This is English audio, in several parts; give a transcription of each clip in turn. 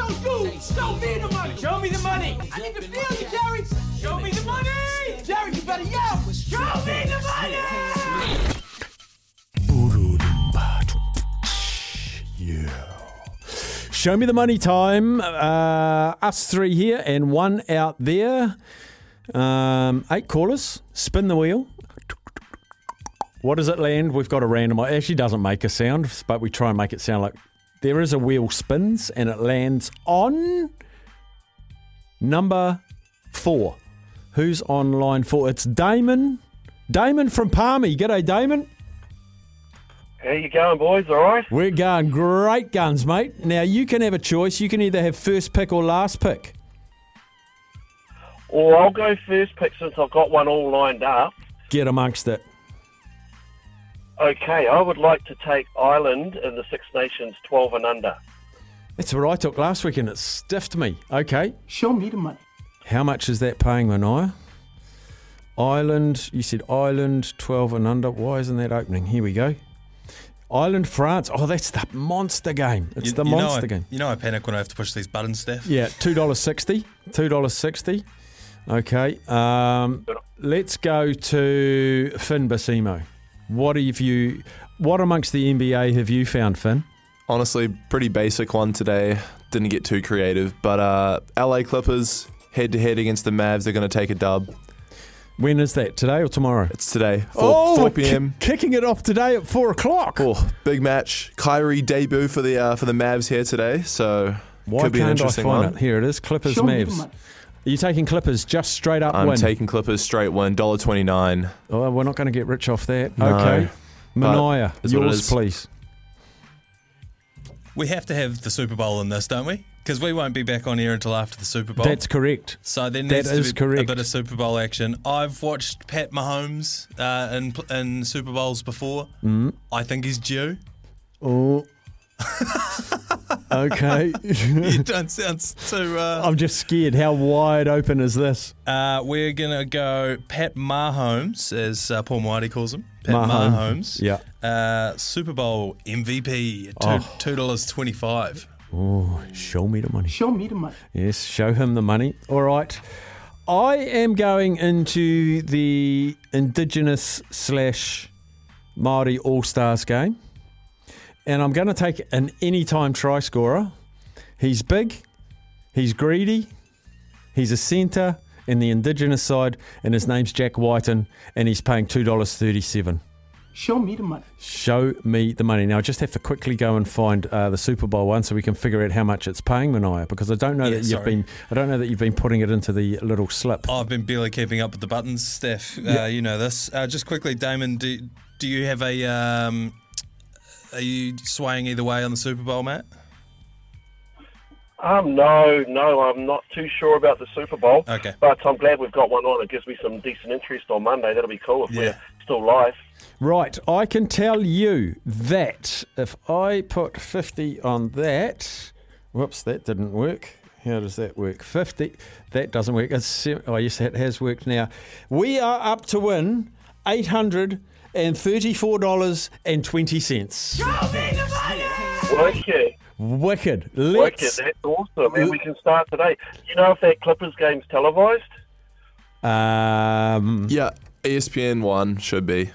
Not, not show you. Show me the money. Show me the money. I need to feel you, Jerry. Show me the money. Jerry, you better yell. Show me the money. Yeah. Show me the money time. Uh, us three here and one out there. Um, eight callers. Spin the wheel. What does it land? We've got a random. It actually doesn't make a sound, but we try and make it sound like there is a wheel spins and it lands on number four. Who's on line four? It's Damon. Damon from Palmy. G'day, Damon. How you going, boys? All right? We're going great guns, mate. Now you can have a choice. You can either have first pick or last pick. Well, I'll go first pick since I've got one all lined up. Get amongst it. Okay, I would like to take Ireland in the Six Nations 12 and under. That's what I took last week and it stiffed me. Okay. Show me the money. How much is that paying, Manaia? Ireland, you said Ireland, 12 and under. Why isn't that opening? Here we go. Ireland, France. Oh, that's the monster game. It's You- the you monster I- game. You know I panic when I have to push these buttons, Steph. Yeah, two dollars sixty. Two dollars sixty. Okay. Um, let's go to Finn Basimo. What have you? What amongst the NBA have you found, Finn? Honestly, pretty basic one today. Didn't get too creative, but uh, LA Clippers head to head against the Mavs. They're going to take a dub. When is that? Today or tomorrow? It's today, 4, oh, 4 p.m. ki- kicking it off today at four o'clock. Oh, big match. Kyrie debut for the uh, for the Mavs here today, so Why could be an can't I interesting find one. it? Here it is. Clippers, Show me Mavs. Money. Are you taking Clippers just straight up I'm win? taking Clippers straight win, dollar twenty nine. oh, we're not going to get rich off that. No, okay. but Manaia, it's what it yours, please. We have to have the Super Bowl in this, don't we? Because we won't be back on air until after the Super Bowl. That's correct. so there that needs to is be correct. a bit of Super Bowl action. I've watched Pat Mahomes uh, in, in Super Bowls before. Mm. I think he's due. Oh. okay. you don't sound too. Uh, I'm just scared. How wide open is this? uh, we're gonna go Pat Mahomes, as uh, Paul Whitey calls him. Pat Mahomes. Mahomes. Yeah. Uh, Super Bowl MVP. Oh. Two two dollars twenty five. Oh, show me the money. Show me the money. Yes, show him the money. All right. I am going into the Indigenous slash Māori All Stars game, and I'm going to take an anytime try scorer. He's big, he's greedy, he's a centre in the Indigenous side, and his name's Jack Wighton, and he's paying two dollars thirty-seven. Show me the money. Show me the money. Now, I just have to quickly go and find uh, the Super Bowl one so we can figure out how much it's paying, Manaia, because I don't know Yeah, that you've sorry. been I don't know that you've been putting it into the little slip. I've been barely keeping up with the buttons, Steph. Uh, Yeah. You know this. Uh, just quickly, Damon, do, do you have a. Um, are you swaying either way on the Super Bowl, Matt? Um, no, no, I'm not too sure about the Super Bowl. Okay. But I'm glad we've got one on. It gives me some decent interest on Monday. That'll be cool if Yeah. we're still live. Right, I can tell you that if I put 50 on that, whoops, that didn't work. How does that work? 50, that doesn't work. It's, oh, yes, it has worked now. We are up to win $834.20. Show me the money. Okay. Wicked. Wicked. Let's. That's awesome. And we can start today. You know if that Clippers game's televised? Um, Yeah, ESPN one should be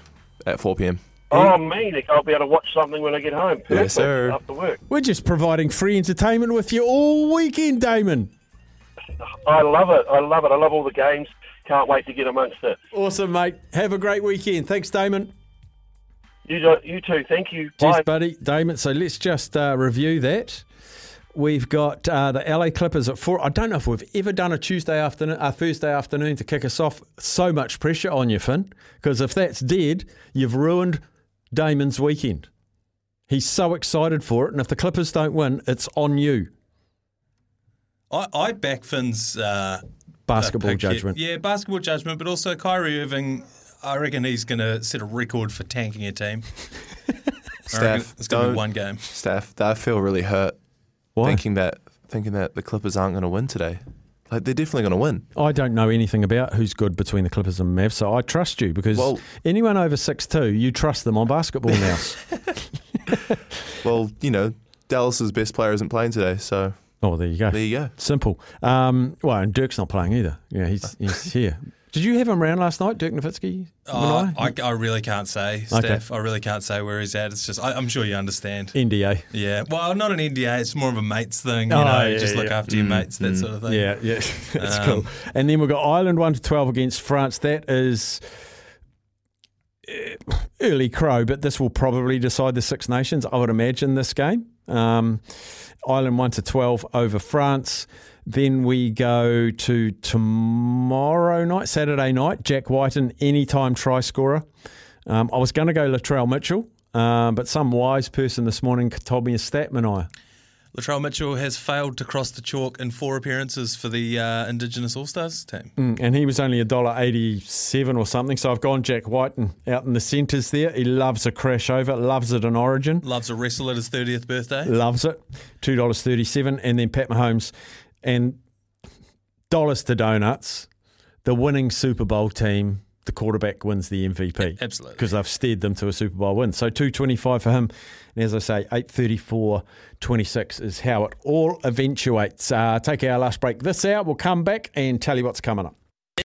at four p.m. Oh, mean. I'll be able to watch something when I get home. Perfect. Yes, sir. After work. we're just providing free entertainment with you all weekend, Damon. I love it. I love it. I love all the games. Can't wait to get amongst it. Awesome, mate. Have a great weekend. Thanks, Damon. You, do- you too. Thank you. Cheers, Bye. buddy. Damon. So let's just uh, review that. We've got uh, the LA Clippers at four. I don't know if we've ever done a Tuesday afternoon, a Thursday afternoon to kick us off. So much pressure on you, Finn, because if that's dead, you've ruined Damon's weekend. He's so excited for it, and if the Clippers don't win, it's on you. I, I back Finn's uh, Basketball judgment. Yeah, basketball judgment, but also Kyrie Irving. I reckon he's going to set a record for tanking a team. I reckon Steph, it's going to be one game. Steph, I feel really hurt Why? thinking that thinking that the Clippers aren't going to win today. Like they're definitely going to win. I don't know anything about who's good between the Clippers and Mavs, so I trust you because Well- anyone over six two, you trust them on basketball now. Well, you know, Dallas's best player isn't playing today, so oh, there you go. there you go. Simple. Um, well, and Dirk's not playing either. Yeah, he's he's here. Did you have him around last night, Dirk Nowitzki? Oh, Manai? I, I really can't say, Steph. I really can't say where he's at. It's just, I, I'm sure you understand. NDA. Yeah. Well, not an NDA. It's more of a mates thing. You Oh, know, yeah, just look yeah. after your mates, that sort of thing. Yeah, yeah, that's Um, cool. And then we've got Ireland one to twelve against France. That is uh, early crow, but this will probably decide the Six Nations. I would imagine this game. Um, Ireland one to twelve over France. Then we go to tomorrow night, Saturday night. Jack Wighton, anytime try scorer. Um, I was going to go Latrell Mitchell, um, but some wise person this morning told me a stat, Manai. Latrell Mitchell has failed to cross the chalk in four appearances for the uh, Indigenous All Stars team. Mm, and he was only a dollar eighty-seven or something. So I've gone Jack Wighton out in the centres there. He loves a crash over, loves it in Origin, Loves a wrestle at his 30th birthday. loves it. Two dollars thirty-seven, and then Pat Mahomes and dollars to donuts. The winning Super Bowl team, the quarterback wins the MVP. Absolutely. because they've steered them to a Super Bowl win. So two twenty-five for him, and as I say, eight thirty-four. 26 is how it all eventuates. Uh, take our last break this hour. We'll come back and tell you what's coming up.